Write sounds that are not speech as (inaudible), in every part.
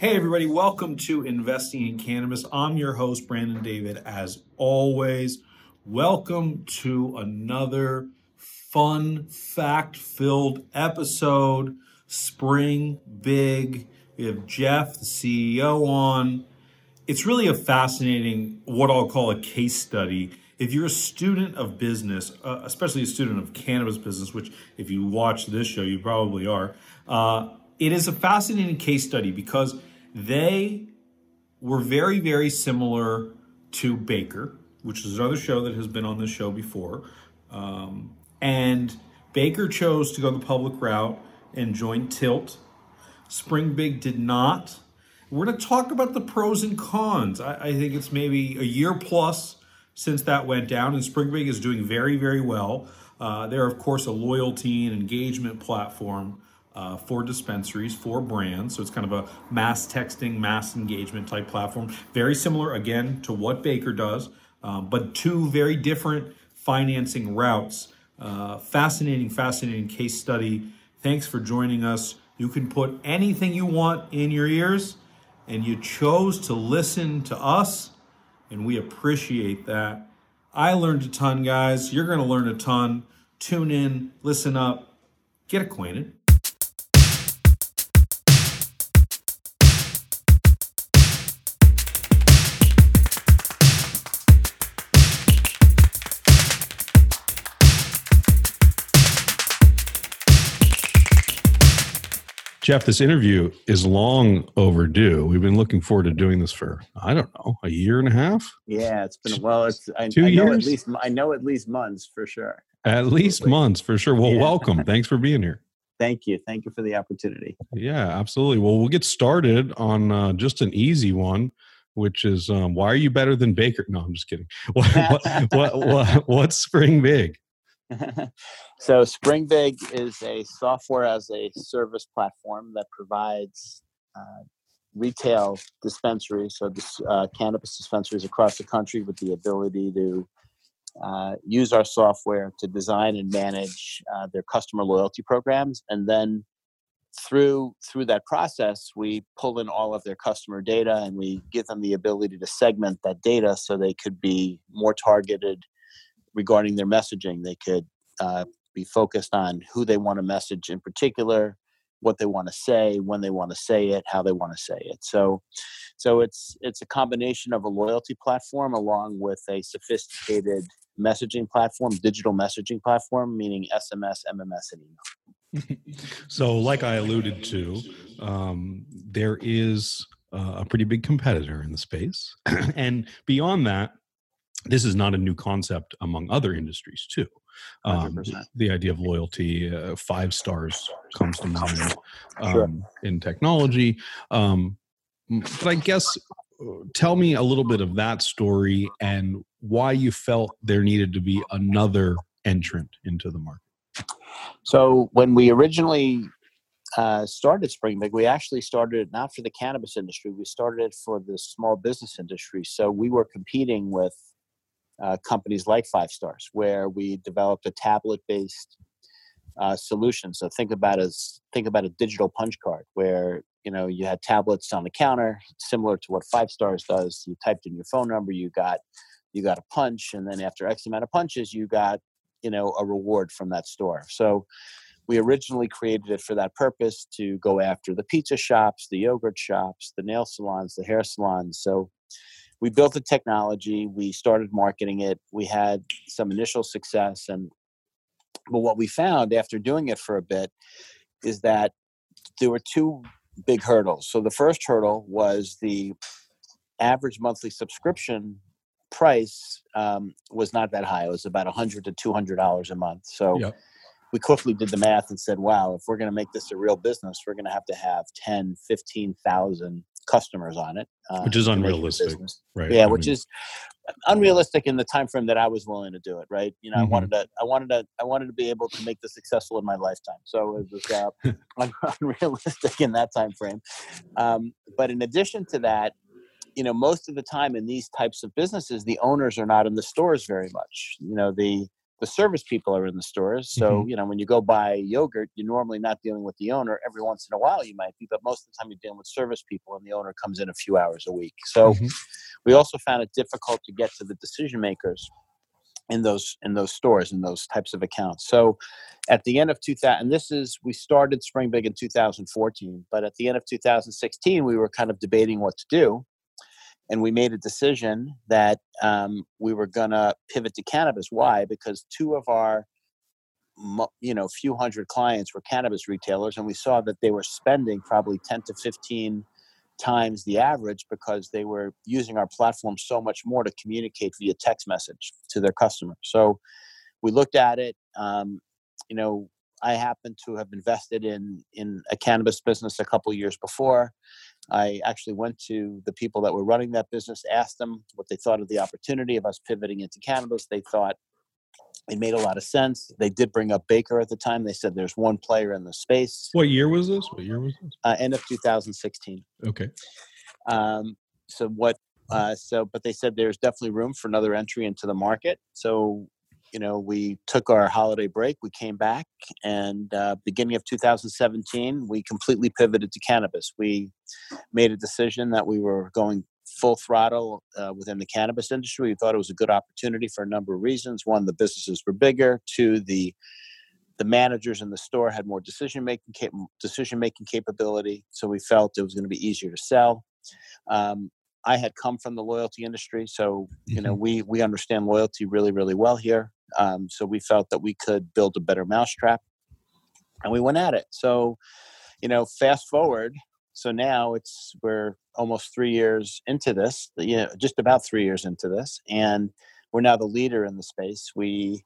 Hey, everybody, welcome to Investing in Cannabis. I'm your host, Brandon David. As always, welcome to another fun, fact filled episode. Spring Big. We have Jeff, the CEO, on. It's really a fascinating, what I'll call a case study. If you're a student of business, uh, especially a student of cannabis business, which if you watch this show, you probably are, uh, it is a fascinating case study because they were very, very similar to Baker, which is another show that has been on this show before. Um, and Baker chose to go the public route and join Tilt. Spring Big did not. We're going to talk about the pros and cons. I, I think it's maybe a year plus since that went down, and Spring Big is doing very, very well. Uh, they're, of course, a loyalty and engagement platform uh, for dispensaries, for brands. So it's kind of a mass texting, mass engagement type platform. Very similar, again, to what Baker does, um, but two very different financing routes. Uh, fascinating, fascinating case study. Thanks for joining us. You can put anything you want in your ears, and you chose to listen to us, and we appreciate that. I learned a ton, guys. You're going to learn a ton. Tune in, listen up, get acquainted. Jeff, this interview is long overdue. We've been looking forward to doing this for I don't know a year and a half. Yeah, it's been well. It's I, two I know years. at least I know at least months for sure. At least months for sure. Well, Yeah. welcome. Thanks for being here. Thank you, thank you for the opportunity. Yeah, absolutely. Well, we'll get started on uh, just an easy one, which is um, why are you better than Baker? No, I'm just kidding. (laughs) What, what, what, what, what's Spring Big? (laughs) so Springbig is a software as a service platform that provides uh, retail dispensaries, so dis- uh, cannabis dispensaries across the country, with the ability to uh, use our software to design and manage uh, their customer loyalty programs, and then through through that process, we pull in all of their customer data and we give them the ability to segment that data so they could be more targeted regarding their messaging. They could uh, be focused on who they want to message in particular, what they want to say, when they want to say it, how they want to say it. So, so it's it's a combination of a loyalty platform along with a sophisticated messaging platform, digital messaging platform, meaning SMS, MMS, and email. (laughs) So, like I alluded to, um, there is uh, a pretty big competitor in the space. (clears throat) and beyond that, this is not a new concept among other industries, too. Um, the idea of loyalty, uh, five stars comes to mind um, Sure. in technology. Um, but I guess uh, tell me a little bit of that story and why you felt there needed to be another entrant into the market. So when we originally uh, started Springbig, we actually started it not for the cannabis industry. We started it for the small business industry. So we were competing with uh, companies like Five Stars, where we developed a tablet-based uh, solution. So think about as think about a digital punch card, where you know you had tablets on the counter, similar to what Five Stars does. You typed in your phone number, you got you got a punch, and then after X amount of punches, you got you know a reward from that store. So we originally created it for that purpose to go after the pizza shops, the yogurt shops, the nail salons, the hair salons. So we built the technology, we started marketing it, we had some initial success and but what we found after doing it for a bit is that there were two big hurdles. So the first hurdle was the average monthly subscription price um, was not that high. It was about 100 to 200 dollars a month. So Yep. we quickly did the math and said, wow, if we're going to make this a real business, we're going to have to have 10, 15,000 customers on it. uh, Which is to make it a unrealistic. Right. Yeah, I which mean, is unrealistic in the time frame that I was willing to do it. Right. You know, Mhm. I wanted to, I wanted to, I wanted to be able to make this successful in my lifetime. So it was uh, (laughs) (laughs) un- unrealistic in that time frame. Um, but in addition to that, you know, most of the time in these types of businesses, the owners are not in the stores very much. You know, the the service people are in the stores. So, Mhm. you know, when you go buy yogurt, you're normally not dealing with the owner. Every once in a while you might be, but most of the time you're dealing with service people and the owner comes in a few hours a week. So Mhm. we also found it difficult to get to the decision makers in those in those stores in those types of accounts. So at the end of 2000 and this is we started Spring Big in 2014, but at the end of 2016 we were kind of debating what to do and we made a decision that um, we were going to pivot to cannabis. Why? Because two of our, you know, few hundred clients were cannabis retailers, and we saw that they were spending probably ten to fifteen times the average because they were using our platform so much more to communicate via text message to their customers. So we looked at it. Um, you know, I happen to have invested in in a cannabis business a couple years before. I actually went to the people that were running that business, asked them what they thought of the opportunity of us pivoting into cannabis. They thought it made a lot of sense. They did bring up Baker at the time. They said there's one player in the space. What year was this? What year was this? Uh, end of 2016. Okay. Um, so what? Uh, so, but they said there's definitely room for another entry into the market. So, you know, we took our holiday break. We came back, and uh, beginning of 2017, we completely pivoted to cannabis. We made a decision that we were going full throttle uh, within the cannabis industry. We thought it was a good opportunity for a number of reasons. One, the businesses were bigger. Two, the the managers in the store had more decision making cap- decision making capability. So we felt it was going to be easier to sell. Um, I had come from the loyalty industry, so you know we we understand loyalty really really well here. Um, so we felt that we could build a better mousetrap, and we went at it. So you know, fast forward. So now it's we're almost three years into this. You know, just about three years into this, and we're now the leader in the space. We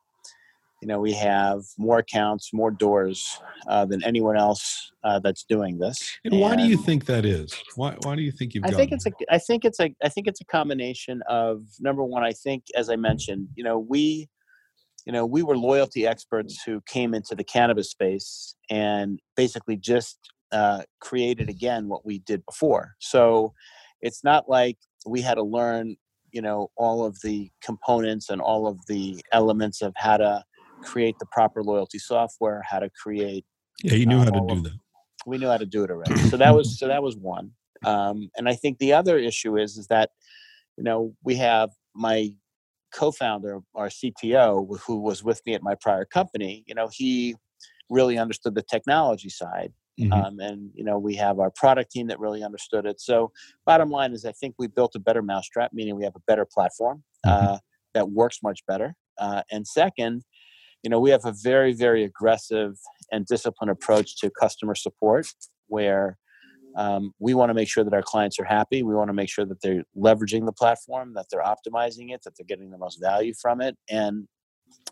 you know we have more accounts more doors uh, than anyone else uh, that's doing this And why do you think that is? Why Why do you think you've? i think it's a i think it's a i think it's a combination of number one i think as i mentioned you know we you know we were loyalty experts who came into the cannabis space and basically just uh, created again what we did before so it's not like we had to learn you know all of the components and all of the elements of how to create the proper loyalty software how to create Yeah, you knew uh, how to do of- that. we knew how to do it already. (clears throat) So that was so that was one. Um, and i think the other issue is is that you know we have my co-founder our cto who was with me at my prior company you know he really understood the technology side Mhm. um, and you know we have our product team that really understood it. So bottom line is i think we built a better mousetrap meaning we have a better platform uh, that works much better. Uh, and second you know we have a very very aggressive and disciplined approach to customer support where um, we want to make sure that our clients are happy we want to make sure that they're leveraging the platform that they're optimizing it that they're getting the most value from it and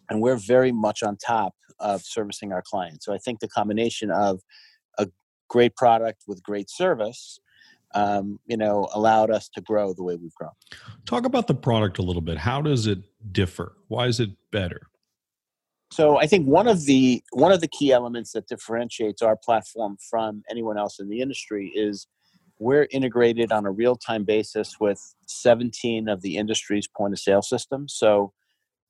and we're very much on top of servicing our clients so i think the combination of a great product with great service um, you know allowed us to grow the way we've grown Talk about the product a little bit. How does it differ? Why is it better? So I think one of the one of the key elements that differentiates our platform from anyone else in the industry is we're integrated on a real-time basis with 17 of the industry's point of sale systems. So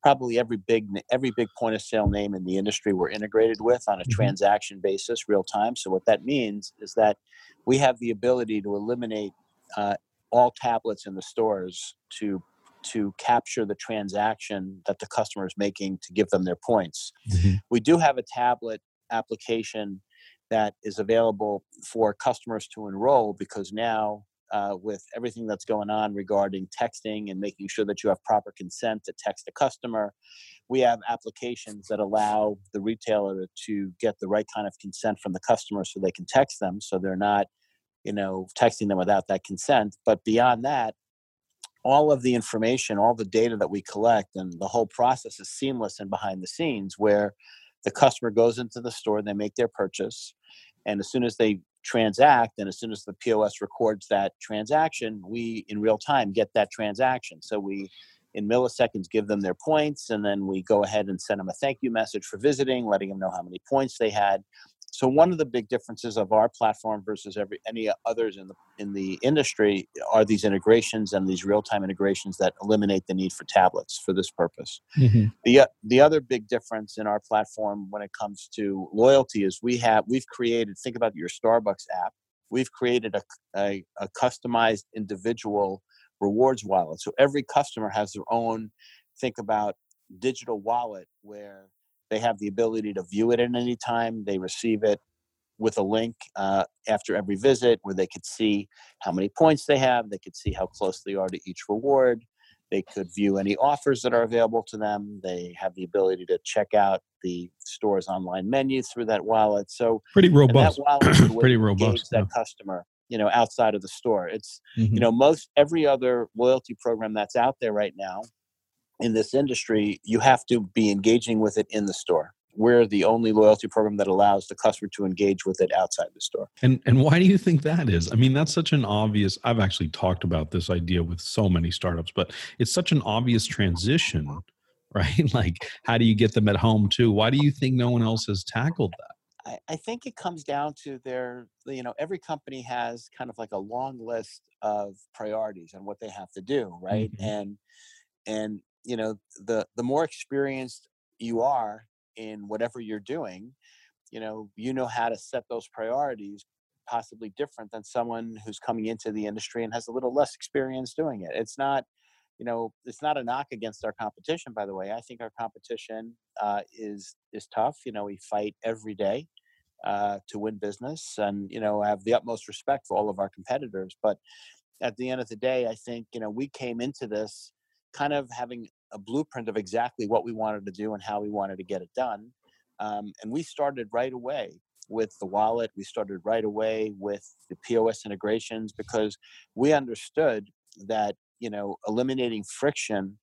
probably every big every big point of sale name in the industry we're integrated with on a Mhm. transaction basis real time. So what that means is that we have the ability to eliminate uh, all tablets in the stores to to capture the transaction that the customer is making to give them their points. We do have a tablet application that is available for customers to enroll because now, uh, with everything that's going on regarding texting and making sure that you have proper consent to text a customer, we have applications that allow the retailer to get the right kind of consent from the customer so they can text them so they're not you know texting them without that consent but beyond that all of the information, all the data that we collect, and the whole process is seamless and behind the scenes where the customer goes into the store, they make their purchase, and as soon as they transact and as soon as the POS records that transaction, we in real time get that transaction. So we in milliseconds give them their points and then we go ahead and send them a thank you message for visiting, letting them know how many points they had. So one of the big differences of our platform versus every any others in the in the industry are these integrations and these real-time integrations that eliminate the need for tablets for this purpose. Mm-hmm. The the other big difference in our platform when it comes to loyalty is we have we've created think about your Starbucks app. We've created a, a, a customized individual rewards wallet. So every customer has their own think about digital wallet where they have the ability to view it at any time. They receive it with a link uh, after every visit where they could see how many points they have. They could see how close they are to each reward. They could view any offers that are available to them. They have the ability to check out the store's online menu through that wallet. So pretty robust. (clears throat) pretty robust. That yeah. customer, you know, outside of the store. It's mm-hmm. you know most every other loyalty program that's out there right now in this industry, you have to be engaging with it in the store. We're the only loyalty program that allows the customer to engage with it outside the store. And and why do you think that is? I mean, that's such an obvious. I've actually talked about this idea with so many startups, but it's such an obvious transition, (laughs) right? Like, how do you get them at home too? Why do you think no one else has tackled that? I, I think it comes down to their, you know, every company has kind of like a long list of priorities and what they have to do, right? Mm-hmm. And and you know the the more experienced you are in whatever you're doing you know you know how to set those priorities possibly different than someone who's coming into the industry and has a little less experience doing it. It's not you know it's not a knock against our competition by the way. I think our competition uh, is is tough. You know we fight every day uh, to win business and you know I have the utmost respect for all of our competitors. But at the end of the day i think you know we came into this kind of having a blueprint of exactly what we wanted to do and how we wanted to get it done. Um, and we started right away with the wallet. We started right away with the POS integrations because we understood that you know eliminating friction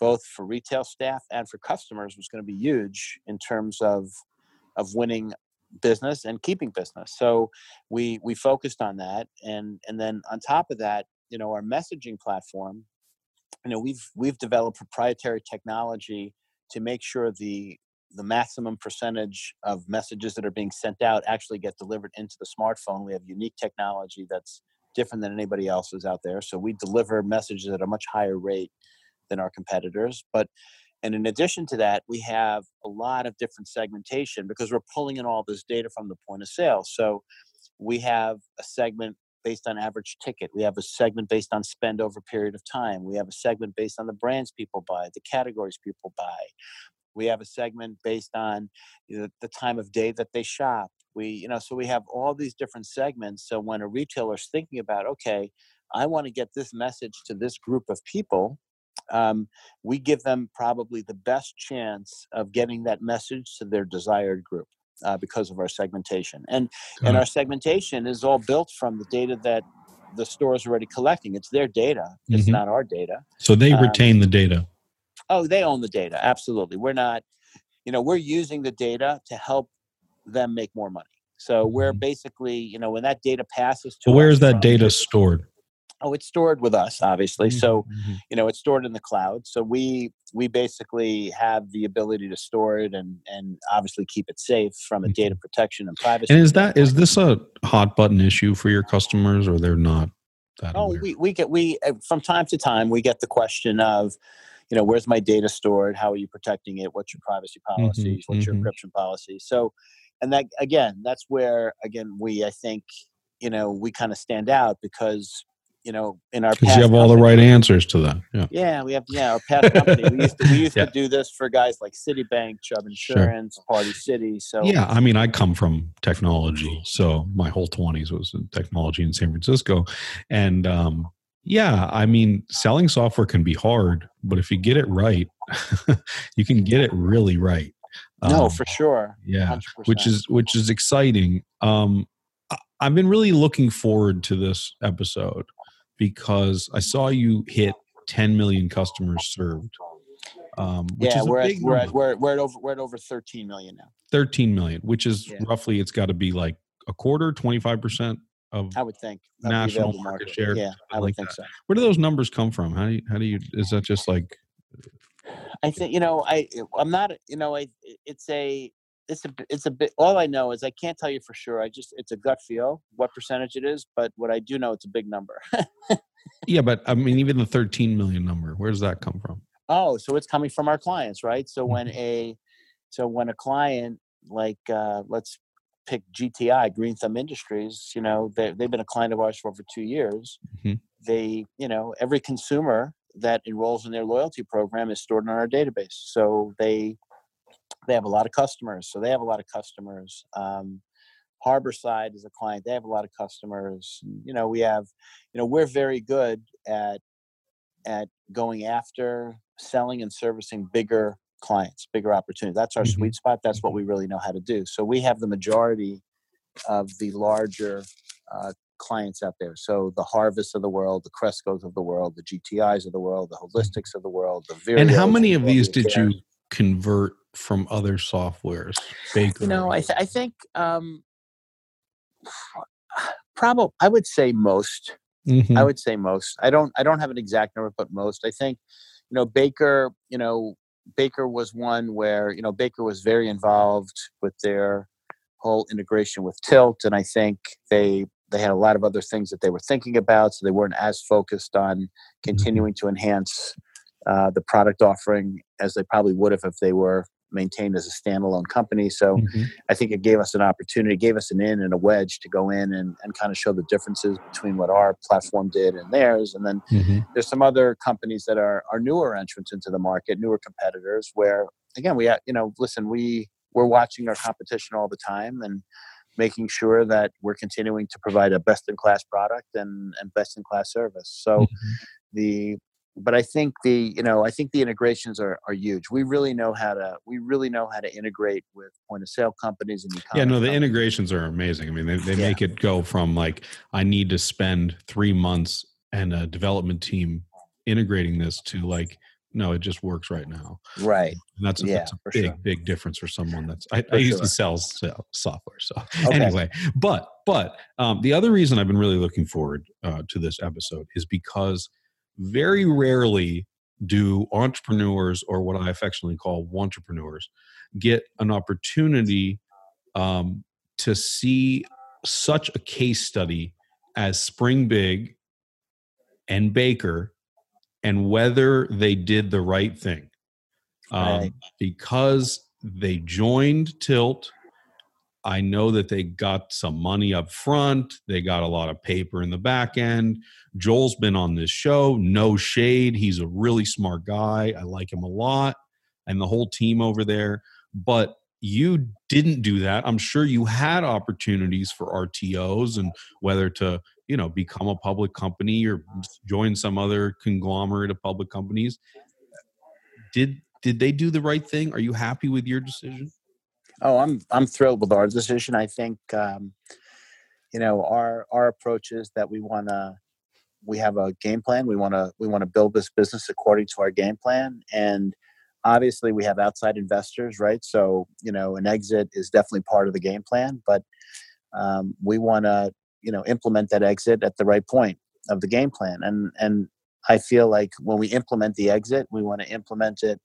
both for retail staff and for customers was going to be huge in terms of of winning business and keeping business. So we we focused on that and and then on top of that, you know, our messaging platform you know we've we've developed proprietary technology to make sure the the maximum percentage of messages that are being sent out actually get delivered into the smartphone. We have unique technology that's different than anybody else's out there. So we deliver messages at a much higher rate than our competitors. But and in addition to that, we have a lot of different segmentation because we're pulling in all this data from the point of sale. So we have a segment based on average ticket. We have a segment based on spend over period of time. We have a segment based on the brands people buy, the categories people buy. We have a segment based on you know, the time of day that they shop. We, you know, so we have all these different segments. So when a retailer's thinking about, okay, I want to get this message to this group of people, um, we give them probably the best chance of getting that message to their desired group uh, because of our segmentation. And and our segmentation is all built from the data that the store is already collecting. It's their data. It's mm-hmm. not our data. So they um, retain um, the data. Oh, they own the data. Absolutely. We're not. You know, we're using the data to help them make more money. So we're mm-hmm. basically, you know, when that data passes to. So where is that data stored? Oh it's stored with us obviously mm-hmm. so mm-hmm. you know it's stored in the cloud so we we basically have the ability to store it and and obviously keep it safe from a data mm-hmm. protection and privacy and is that is this a hot button issue for your customers or they're not that oh aware? we we get we uh, from time to time we get the question of you know where's my data stored how are you protecting it what's your privacy mm-hmm, policies mm-hmm. what's your encryption policy so and that again that's where again we i think you know we kind of stand out because you know, in our because you have all the right answers to that. Yeah. Yeah, we have. Yeah, our past company. We used to, we (laughs) used yeah. to do this for guys like Citibank, Chubb Insurance, sure. Party City. So yeah, I mean, I come from technology, so my whole twenties was in technology in San Francisco, and um, yeah, I mean, selling software can be hard, but if you get it right, (laughs) you can get it really right. No, um, for sure. Yeah, 100%. which is which is exciting. Um, I've been really looking forward to this episode because I saw you hit 10 million customers served. Um, yeah, we're at, we're, at, we're, we're, at over we're at over 13 million now. 13 million, which is yeah. roughly it's got to be like a quarter, 25 percent of I would think national market, market, share. Yeah, I would like think that. so. Where do those numbers come from? How do you how do you is that just like? I think you know I I'm not you know I it's a it's a it's a bit. All I know is I can't tell you for sure. I just it's a gut feel what percentage it is, but what I do know it's a big number. yeah, but I mean, even the 13 million number, where does that come from? Oh, so it's coming from our clients, right? So when Mm-hmm. a so when a client like uh, let's pick GTI Green Thumb Industries, you know they they've been a client of ours for over two years. Mhm. They you know every consumer that enrolls in their loyalty program is stored in our database. So they they have a lot of customers. So they have a lot of customers. Um, Harborside is a client. They have a lot of customers. You know, we have, you know, we're very good at at going after selling and servicing bigger clients, bigger opportunities. That's our Mhm. sweet spot. That's what we really know how to do. So we have the majority of the larger uh, clients out there. So the Harvests of the world, the Crescos of the world, the GTIs of the world, the Holistics of the world, the Virios And how many of of the these the did you convert from other softwares? Baker. You know, I, th- I think um, (sighs) probably I would say most. Mhm. I would say most. I don't I don't have an exact number, but most. I think, you know, Baker, you know, Baker was one where, you know, Baker was very involved with their whole integration with Tilt. And I think they they had a lot of other things that they were thinking about. So they weren't as focused on continuing to enhance uh, the product offering as they probably would have if they were maintained as a standalone company. So Mhm. I think it gave us an opportunity, gave us an in and a wedge to go in and, and kind of show the differences between what our platform did and theirs. And then Mhm. there's some other companies that are, are newer entrants into the market, newer competitors where again, we, you know, listen, we, we're watching our competition all the time and making sure that we're continuing to provide a best in class product and, and best in class service. So Mhm. the but I think the you know I think the integrations are, are huge. We really know how to we really know how to integrate with point of sale companies and. Yeah, no, the companies. integrations are amazing. I mean, they, they Yeah. make it go from like, I need to spend three months and a development team integrating this to like, no, it just works right now. right. And that's a, Yeah, that's a big, sure. big difference for someone that's, I, I used sure. to sell, sell software. So (laughs) Okay. anyway, but, but um, the other reason I've been really looking forward uh, to this episode is because very rarely do entrepreneurs or what I affectionately call entrepreneurs get an opportunity um, to see such a case study as Spring Big and Baker and whether they did the right thing. Um, Right. Because they joined Tilt. I know that they got some money up front. They got a lot of paper in the back end. Joel's been on this show. No shade. He's a really smart guy. I like him a lot. And the whole team over there. But you didn't do that. I'm sure you had opportunities for RTOs and whether to, you know, become a public company or join some other conglomerate of public companies. Did did they do the right thing? Are you happy with your decision? Oh, I'm I'm thrilled with our decision. I think um, you know our our approach is that we want to we have a game plan. We want to we want to build this business according to our game plan, and obviously we have outside investors, right? So you know an exit is definitely part of the game plan, but um, we want to you know implement that exit at the right point of the game plan, and and I feel like when we implement the exit, we want to implement it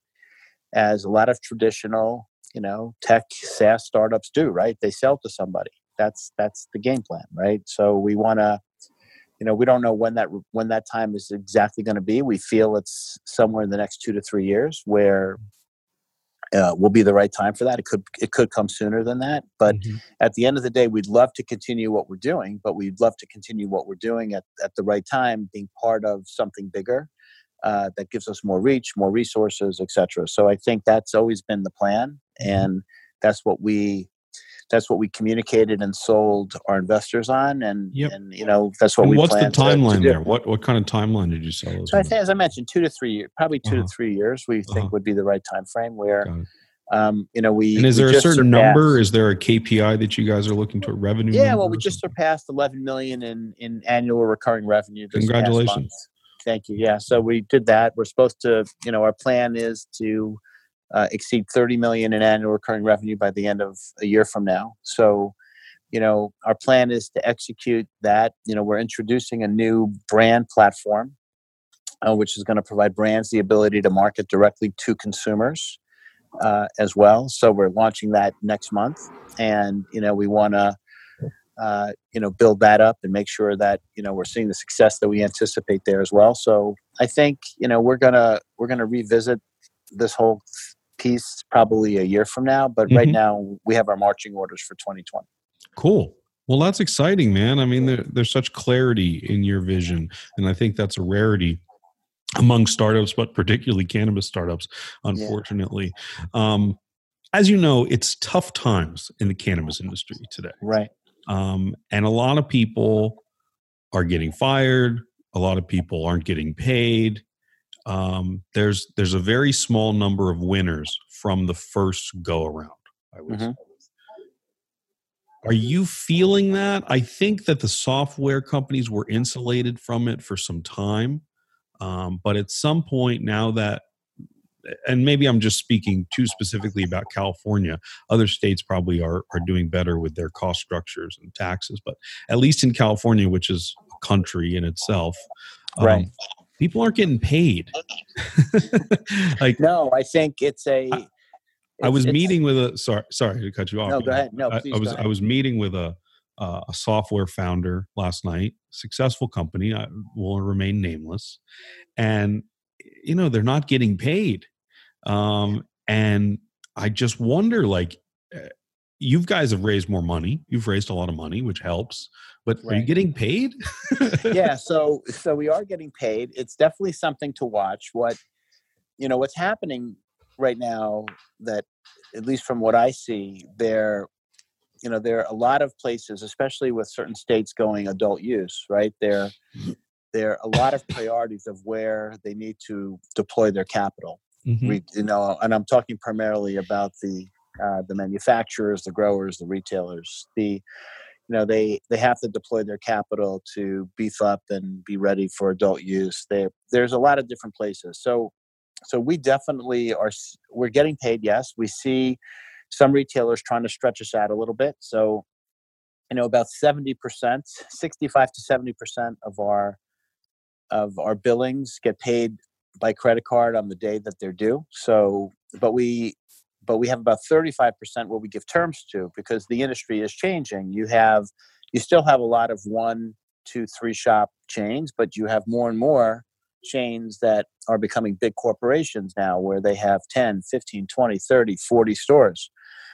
as a lot of traditional you know tech SaaS startups do, right? They sell to somebody. That's that's the game plan, right? So we want to you know we don't know when that when that time is exactly going to be we feel it's somewhere in the next two to three years where uh, will be the right time for that it could it could come sooner than that but Mhm. at the end of the day we'd love to continue what we're doing but we'd love to continue what we're doing at, at the right time being part of something bigger uh, that gives us more reach more resources etc so i think that's always been the plan and that's what we that's what we communicated and sold our investors on and Yep. and you know that's what And we what's the plan to- to timeline there? What what kind of timeline did you sell those? so i in? think as i mentioned two to three years probably 2 Uh-huh. to three years we Uh-huh. think would be the right time frame where um you know we And is there a certain number? Is there a KPI that you guys are looking to revenue? yeah well we just surpassed 11 million in in annual recurring revenue this past Congratulations. thank you yeah so we did that we're supposed to you know our plan is to uh, exceed 30 million in annual recurring revenue by the end of a year from now so you know our plan is to execute that you know we're introducing a new brand platform uh, which is going to provide brands the ability to market directly to consumers uh, as well. So we're launching that next month, and you know we want to uh, you know build that up and make sure that you know we're seeing the success that we anticipate there as well. So I think you know we're gonna we're gonna revisit this whole piece probably a year from now, but right Mhm. now we have our marching orders for 2020. Cool. Well, that's exciting, man. I mean, there, there's such clarity in your vision, and I think that's a rarity among startups, but particularly cannabis startups, unfortunately. Um, as you know, it's tough times in the cannabis industry today. Right. um, and a lot of people are getting fired a lot of people aren't getting paid um, there's there's a very small number of winners from the first go around i would Mhm. say are you feeling that i think that the software companies were insulated from it for some time um, but at some point now that and maybe i'm just speaking too specifically about california other states probably are are doing better with their cost structures and taxes but at least in california which is a country in itself um, Right. People aren't getting paid (laughs) like No, I think it's a. I- was meeting with a sorry sorry to cut you off. No, go ahead. No, I, please I was. I was meeting with a uh, a software founder last night, successful company. I will remain nameless, and you know they're not getting paid, um, and I just wonder like. You guys have raised more money. You've raised a lot of money, which helps. But are you getting paid? yeah (laughs) so so we are getting paid it's definitely something to watch what you know what's happening right now that at least from what i see there you know there are a lot of places especially with certain states going adult use right there there are a lot of priorities of where they need to deploy their capital Mhm. we you know and i'm talking primarily about the uh, the manufacturers the growers the retailers the you know they they have to deploy their capital to beef up and be ready for adult use. There there's a lot of different places. So so we definitely are we're getting paid yes. We see some retailers trying to stretch us out a little bit. So you know about 70% 65 to 70% of our of our billings get paid by credit card on the day that they're due. So but we but we have about 35% what we give terms to because the industry is changing. You have you still have a lot of one two three shop chains but you have more and more chains that are becoming big corporations now where they have 10 15 20 30 40 stores.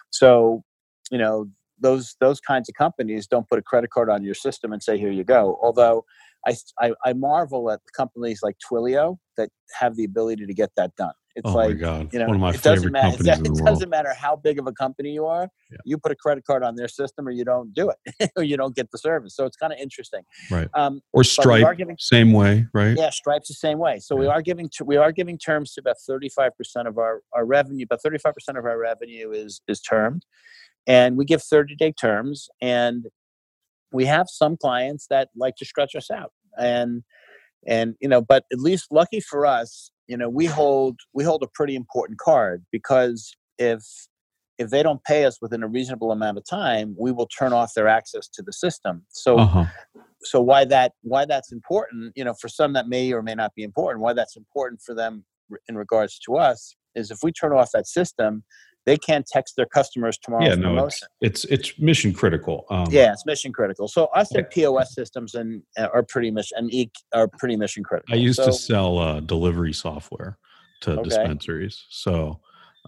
So you know those those kinds of companies don't put a credit card on your system and say here you go. Although I I marvel at companies like twilio that have the ability to get that done it's oh my like god, you know, one of my it doesn't favorite matter. companies in (laughs) It, the it doesn't matter how big of a company you are. Yeah. You put a credit card on their system, or you don't do it, (laughs) or you don't get the service. So it's kind of interesting. Right. Um, Or Stripe, giving- same way, right? yeah, Stripe's the same way. So we are giving to, we are giving terms to about thirty five percent of our our revenue. About thirty five percent of our revenue is is termed, and we give thirty day terms. And we have some clients that like to stretch us out, and and you know, but at least lucky for us, you know, we hold we hold a pretty important card because if if they don't pay us within a reasonable amount of time, we will turn off their access to the system. So Uh-huh. so why that why that's important you know for some that may or may not be important why that's important for them in regards to us is if we turn off that system they can't text their customers tomorrow Yeah, no, it's it's it's mission critical. Um, yeah it's mission critical so us and pos systems and uh, are pretty mission and e are pretty mission critical I used to sell uh, delivery software to Okay. dispensaries. So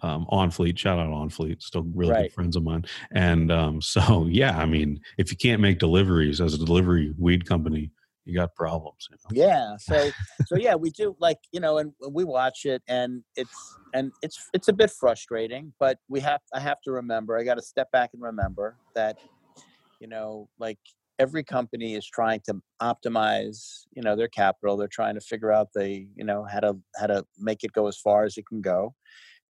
um, Onfleet, shout out Onfleet, still really Right. good friends of mine. And um, (laughs) so yeah, I mean, if you can't make deliveries as a delivery weed company, you got problems. You know? yeah so so yeah we do like you know and we watch it and it's and it's it's a bit frustrating but we have i have to remember i got to step back and remember that you know like every company is trying to optimize you know their capital they're trying to figure out the you know how to how to make it go as far as it can go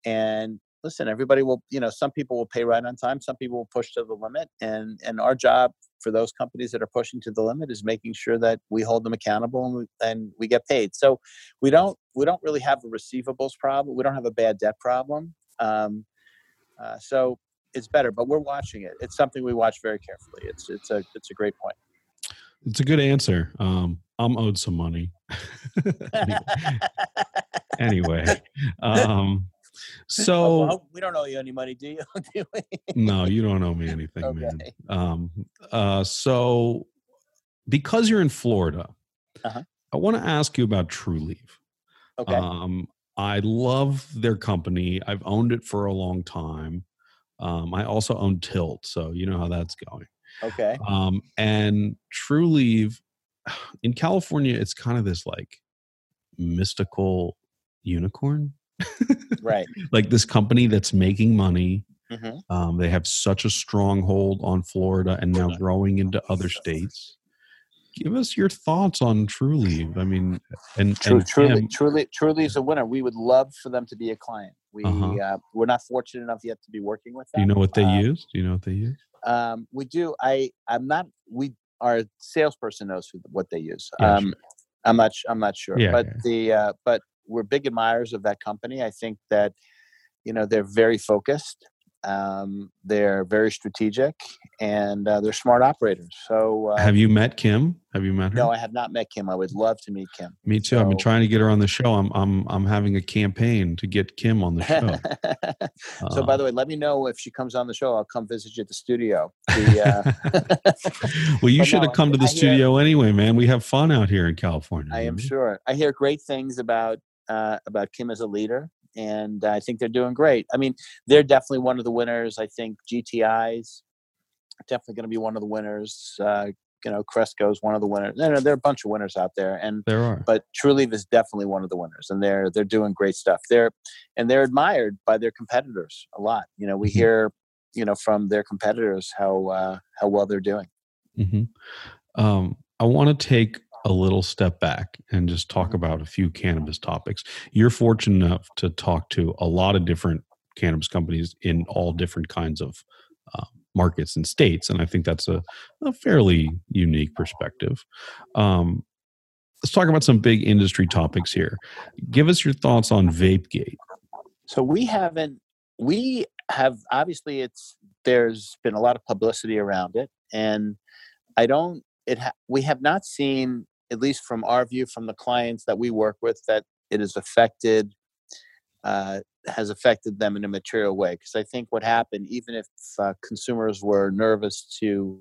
and listen everybody will you know some people will pay right on time some people will push to the limit and and our job for those companies that are pushing to the limit is making sure that we hold them accountable and we, and we get paid. So we don't we don't really have a receivables problem we don't have a bad debt problem um, uh, so it's better but we're watching it. It's something we watch very carefully. It's it's a it's a great point. It's a good answer. Um, I'm owed some money. (laughs) anyway, (laughs) um, So well, we don't owe you any money, do you? (laughs) do no, you don't owe me anything, Okay. man. Um, uh, so because you're in Florida, Uh-huh. I want to ask you about Trulieve. okay. Um, I love their company. I've owned it for a long time. Um, I also own Tilt, so you know how that's going. okay. Um, and Trulieve (sighs) in California, it's kind of this like mystical unicorn, Right. (laughs) like this company that's making money. hmm Um, they have such a stronghold on Florida and now growing into other states. Give us your thoughts on Leave. I mean, and, True, and truly, Kim- truly, truly is a winner. We would love for them to be a client. We Uh-huh. uh, we're not fortunate enough yet to be working with do you know what they Uh, use? Do you know what they use? Um, we do. I I'm not. We our salesperson knows who, what they use. Yeah, um, I'm not. I'm not sure. Yeah, but yeah. the uh, but we're big admirers of that company. I think that you know they're very focused. Um, they're very strategic and uh, they're smart operators. So uh, Have you met Kim? Have you met her? no, I have not met Kim. I would love to meet Kim. Me too. I've been trying to get her on the show. I'm I'm I'm having a campaign to get Kim on the show. (laughs) so by Uh, the way, let me know if she comes on the show. I'll come visit you at the studio. The, (laughs) uh, (laughs) well, you should no, have come to the I hear- studio anyway, man. We have fun out here in California. I am sure. I hear great things about uh, about Kim as a leader, and I think they're doing great. I mean, they're definitely one of the winners. I think GTI's definitely going to be one of the winners. Uh, you know, Cresco's one of the winners. No, no, there are a bunch of winners out there, and There are. but Trulieve is definitely one of the winners, and they're they're doing great stuff. They're and they're admired by their competitors a lot. You know, we Mhm. hear you know from their competitors how uh, how well they're doing. hmm Um, I want to take a little step back and just talk Mm-hmm. about a few cannabis topics. You're fortunate enough to talk to a lot of different cannabis companies in all different kinds of uh, markets and states, and I think that's a, a fairly unique perspective. Um, let's talk about some big industry topics here. Give us your thoughts on VapeGate. So we haven't we have obviously it's there's been a lot of publicity around it and I don't it ha- we have not seen at least from our view from the clients that we work with that it has affected uh, has affected them in a material way because I think what happened even if uh, consumers were nervous to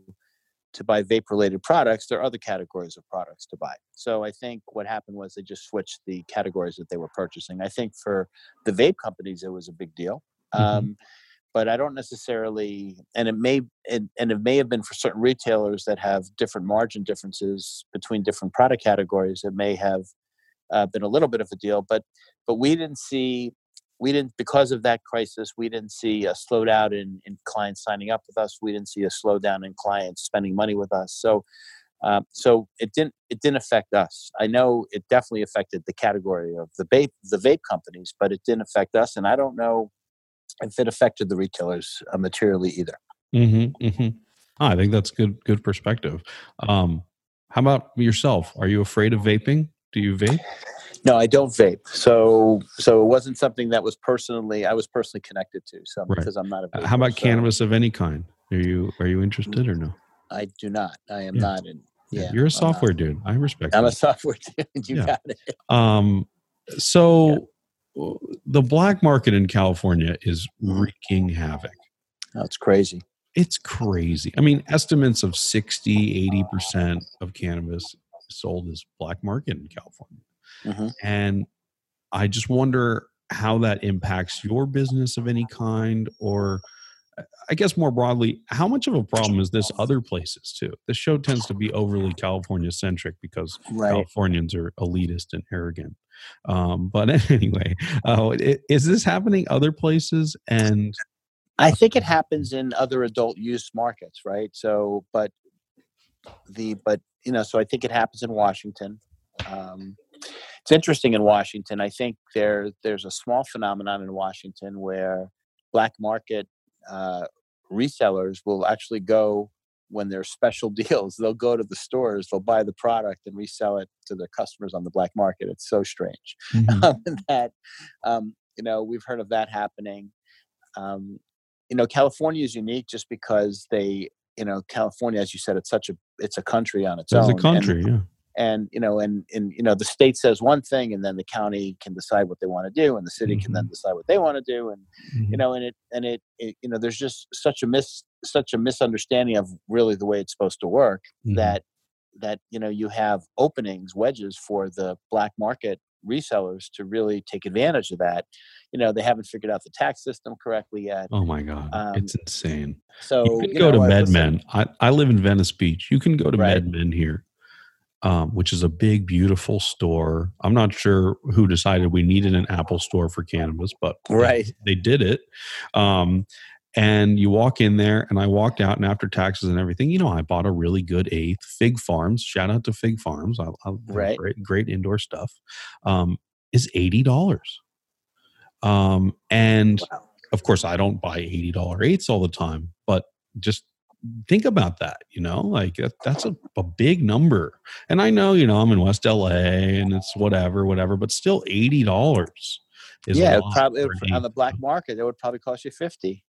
to buy vape related products there are other categories of products to buy. So I think what happened was they just switched the categories that they were purchasing. I think for the vape companies it was a big deal. Mhm. um, but i don't necessarily and it may and, and it may have been for certain retailers that have different margin differences between different product categories it may have uh, been a little bit of a deal but but we didn't see we didn't because of that crisis we didn't see a slowdown in, in clients signing up with us we didn't see a slowdown in clients spending money with us so um, so it didn't it didn't affect us. I know it definitely affected the category of the vape the vape companies, but it didn't affect us, and I don't know if it affected the retailers uh, materially either. Mm-hmm, mm-hmm. I think that's good. Good perspective. Um, how about yourself? Are you afraid of vaping? Do you vape? No, I don't vape, so so it wasn't something that was personally I was personally connected to. So Right. because I'm not a Uh, vaper, How about so cannabis of any kind? Are you are you interested or no? I do not. I am Yeah. not in. Yeah, you're a software dude. I respect. That. I'm a software (laughs) dude. You Yeah. got it. Um, so the black market in California is wreaking havoc. That's crazy. It's crazy. I mean, estimates of 60, 80% of cannabis sold as black market in California. Mhm. And I just wonder how that impacts your business of any kind, or I guess more broadly, how much of a problem is this other places too? The show tends to be overly California centric because Right. Californians are elitist and arrogant. Um, but (laughs) anyway, uh, is this happening other places? And I think it happens in other adult use markets, right? So, but the but you know, so I think it happens in Washington. Um, it's interesting in Washington. I think there there's a small phenomenon in Washington where black market uh, resellers will actually go when there's special (laughs) deals. They'll go to the stores, they'll buy the product and resell it to their customers on the black market. It's so strange (laughs) um, that um, you know we've heard of that happening. Um, you know, California is unique just because they, you know, California, as you said, it's such a it's a country on its own. It's a and- country, yeah. And you know and and you know the state says one thing and then the county can decide what they want to do and the city can then decide what they want to do and you Mhm. know and it and it, it you know there's just such a mis such a misunderstanding of really the way it's supposed to work Mhm. that that you know you have openings wedges for the black market resellers to really take advantage of that you know they haven't figured out the tax system correctly yet Oh my God, Um, it's insane. so you can you go know, to MedMen. I, I live in Venice Beach. You can go to Right. MedMen here, um, which is a big, beautiful store. I'm not sure who decided we needed an Apple store for cannabis, but they- Right. they, did it. Um, and you walk in there, and I walked out, and after taxes and everything, you know, I bought a really good eighth. Fig Farms, shout out to Fig Farms. I, I Right. great, great indoor stuff. Um, is eighty dollars. Um, and Wow. of course i don't buy $80 eighths all the time but just think about that you know like that, that's a, a big number. And i know you know i'm in west la and it's whatever whatever but still $80 is yeah a probably on the black market it would probably cost you 50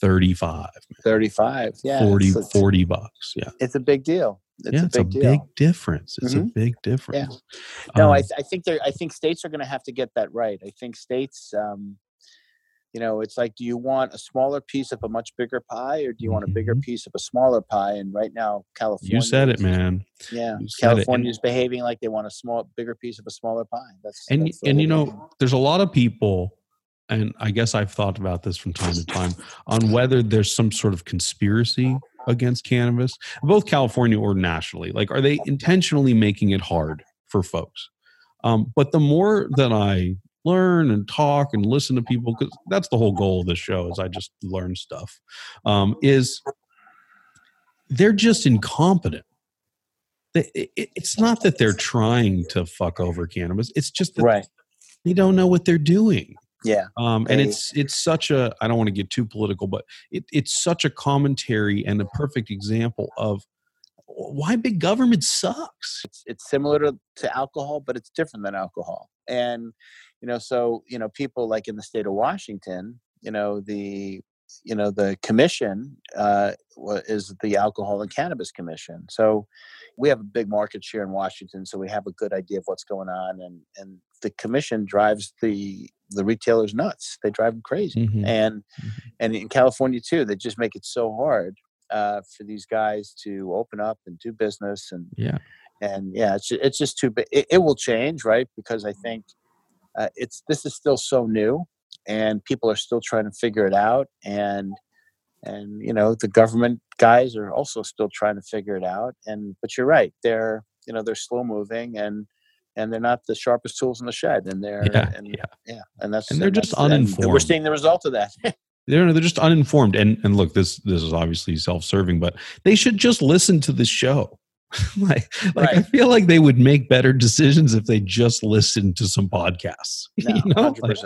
35 35 yeah 40 it's, it's, 40 bucks yeah. It's a big deal. It's yeah a it's big a deal. big difference. It's a Mhm. big difference. No I, Um, th- I think i think states are going to have to get that right. I think states um you know it's like do you want a smaller piece of a much bigger pie or do you want a bigger Mhm. piece of a smaller pie? And right now california you said it man. Yeah You said it, california's behaving like they want a small bigger piece of a smaller pie. That's and that's and you know thing. there's a lot of people and i guess i've thought about this from time to time on whether there's some sort of conspiracy against cannabis both california or nationally. Like are they intentionally making it hard for folks? Um, but the more that i learn and talk and listen to people because that's the whole goal of this show is i just learn stuff um, is they're just incompetent. They- it- it- it's not that they're trying to fuck over cannabis it's just that right. they don't know what they're doing. Yeah. Um, and it's it's such a i don't want to get too political but it, it's such a commentary and a perfect example of why big government sucks? It's it's similar to, to alcohol but it's different than alcohol. And you know so you know people like in the state of washington you know the you know the commission uh, is the alcohol and cannabis commission. So we have a big market share in washington so we have a good idea of what's going on and and the commission drives the the retailers nuts. They drive them crazy. Mhm. and Mhm. and in california too they just make it so hard uh, for these guys to open up and do business and yeah and yeah, it's it's just too big. It, it will change, right? Because I think uh, it's this is still so new, and people are still trying to figure it out, and and you know the government guys are also still trying to figure it out. And but you're right, they're you know they're slow moving and and they're not the sharpest tools in the shed, and they're Yeah, and yeah. yeah, and that's And they're just that's- and We're seeing the result of that. (laughs) they're they're just uninformed and and look this this is obviously self-serving but they should just listen to the show (laughs) like like i feel like they would make better decisions if they just listened to some podcasts (laughs) no, you know Like,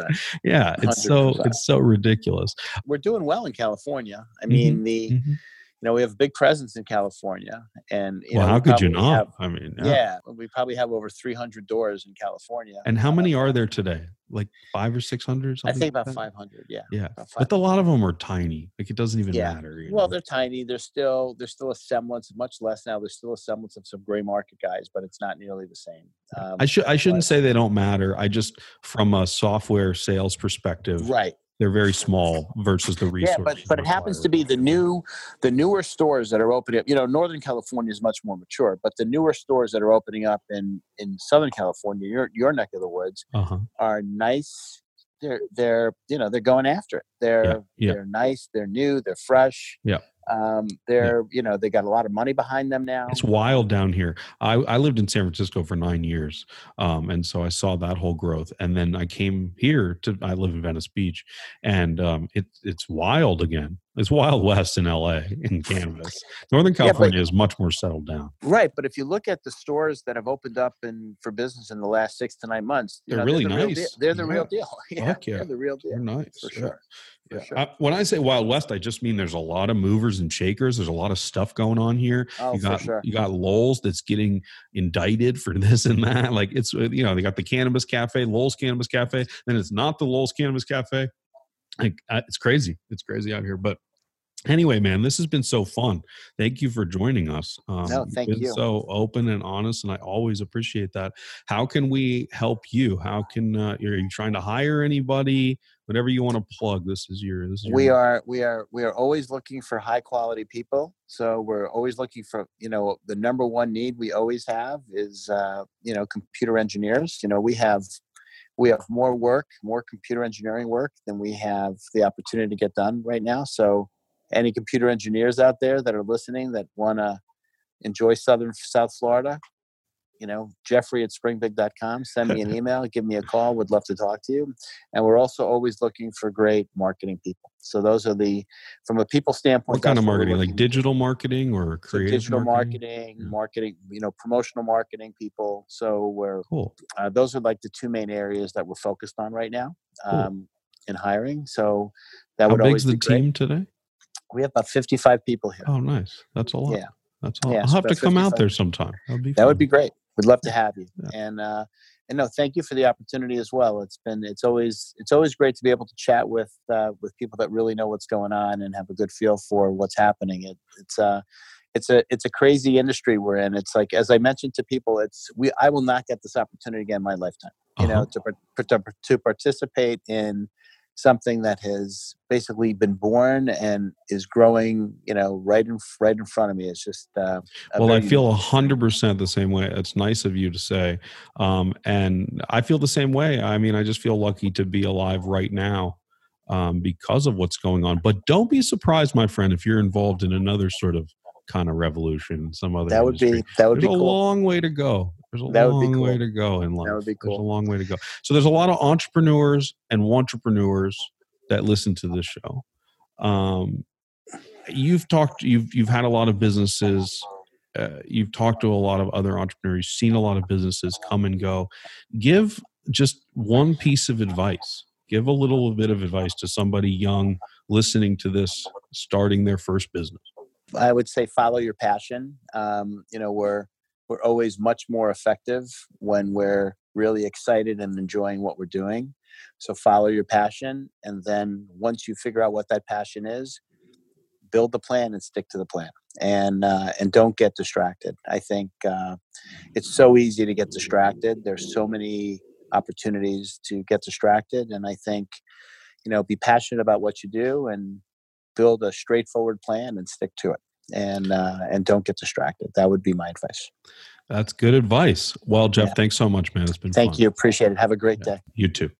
yeah it's so 100%. it's so ridiculous We're doing well in California. I Mhm, mean the. Mhm. You know, we have a big presence in California, and you well know, how we could you not have- i mean yeah. we probably have over 300 doors in California. And how Uh, many are there today? Like five or six hundred? I think about 500. Yeah. Yeah, but a lot of them are tiny. Like it doesn't even Yeah. matter. Well, know? they're tiny. They're still there's still a semblance, much less now. There's still a semblance of some gray market guys, but it's not nearly the same. Um, I should I shouldn't but- say they don't matter. I just from a software sales perspective, right. They're very small versus the Yeah, resources. but but it happens to be the new the newer stores that are opening up. You know, Northern California is much more mature, but the newer stores that are opening up in in Southern California, your your neck of the woods, Uh-huh. are nice. They're they're you know they're going after it. They're yeah. they're nice. They're new. They're fresh. Yeah. Um, they're you know they got a lot of money behind them now. It's wild down here. I, I lived in San Francisco for nine years, um, and so I saw that whole growth. And then I came here to. I live in Venice Beach, and um, it, it's wild again. It's Wild West in LA (laughs) in cannabis. Northern Yeah, but- California is much more settled down. Right, but if you look at the stores that have opened up in for business in the last six to nine months, you They're know, really the real nice. They're the Yeah. real deal. (laughs) Yeah, Fuck yeah. they're the real deal They're nice for yeah. sure. Yeah. sure. I- when I say Wild West, I just mean there's a lot of movers and shakers. There's a lot of stuff going on here. Oh, you got sure. you got Lowell's that's getting indicted for (laughs) this and that. Like it's uh, you know they got the Cannabis Cafe, Lowell's Cannabis Cafe. Then it's not the Lowell's Cannabis Cafe. Like uh, it's crazy. It's crazy out here. But anyway, man, this has been so fun. Thank you for joining us. Um, no, thank you. So open and honest, and I always appreciate that. How can we help you? How can uh, are you trying to hire anybody? Whatever you want to plug, this is your. This is your we are we are we are always looking for high quality people. So we're always looking for you know the number one need we always have is uh, you know computer engineers. You know we have we have more work, more computer engineering work than we have the opportunity to get done right now. So any computer engineers out there that are listening that want to enjoy southern south florida you know jeffrey at springbig.com send me an (laughs) email give me a call would love to talk to you. And we're also always looking for great marketing people. So those are the from a people standpoint what kind of marketing? Like digital marketing or creative so digital marketing? marketing, yeah. marketing you know promotional marketing people. So we're cool. Uh, those are like the two main areas that we're focused on right now cool. um, in hiring. So that How would always the team today we have about 55 people here. Oh, nice. That's a lot. Yeah. That's all. Yeah, I'll have to come out there sometime. That fun. would be great. We'd love to have you. Yeah. And uh, and no, thank you for the opportunity as well. It's been it's always it's always great to be able to chat with uh, with people that really know what's going on and have a good feel for what's happening. It, it's uh it's a it's a crazy industry we're in. It's like as I mentioned to people, it's we I will not get this opportunity again in my lifetime. You uh-huh. know, to, to to participate in something that has basically been born and is growing you know right in right in front of me. It's just uh, well i feel a hundred percent the same way. It's nice of you to say um, and i feel the same way. I mean i just feel lucky to be alive right now um, because of what's going on. But don't be surprised my friend if you're involved in another sort of kind of revolution some other that would industry. be that would There's be a cool. long way to go. There's a that long cool. way to go in life that would be cool there's a long way to go. So there's a lot of entrepreneurs and entrepreneurs that listen to this show. Um, you've talked you've you've had a lot of businesses uh, you've talked to a lot of other entrepreneurs seen a lot of businesses come and go. Give just one piece of advice. Give a little bit of advice to somebody young listening to this starting their first business I would say follow your passion. Um, you know, we're we're always much more effective when we're really excited and enjoying what we're doing. So follow your passion, and then once you figure out what that passion is, build the plan and stick to the plan, and uh, and don't get distracted. I think uh, it's so easy to get distracted. There's so many opportunities to get distracted, and I think you know be passionate about what you do and build a straightforward plan and stick to it and uh, and don't get distracted. That would be my advice. That's good advice. Well jeff yeah. thanks so much man. It's been thank fun. you. Appreciate it. Have a great yeah. day. You too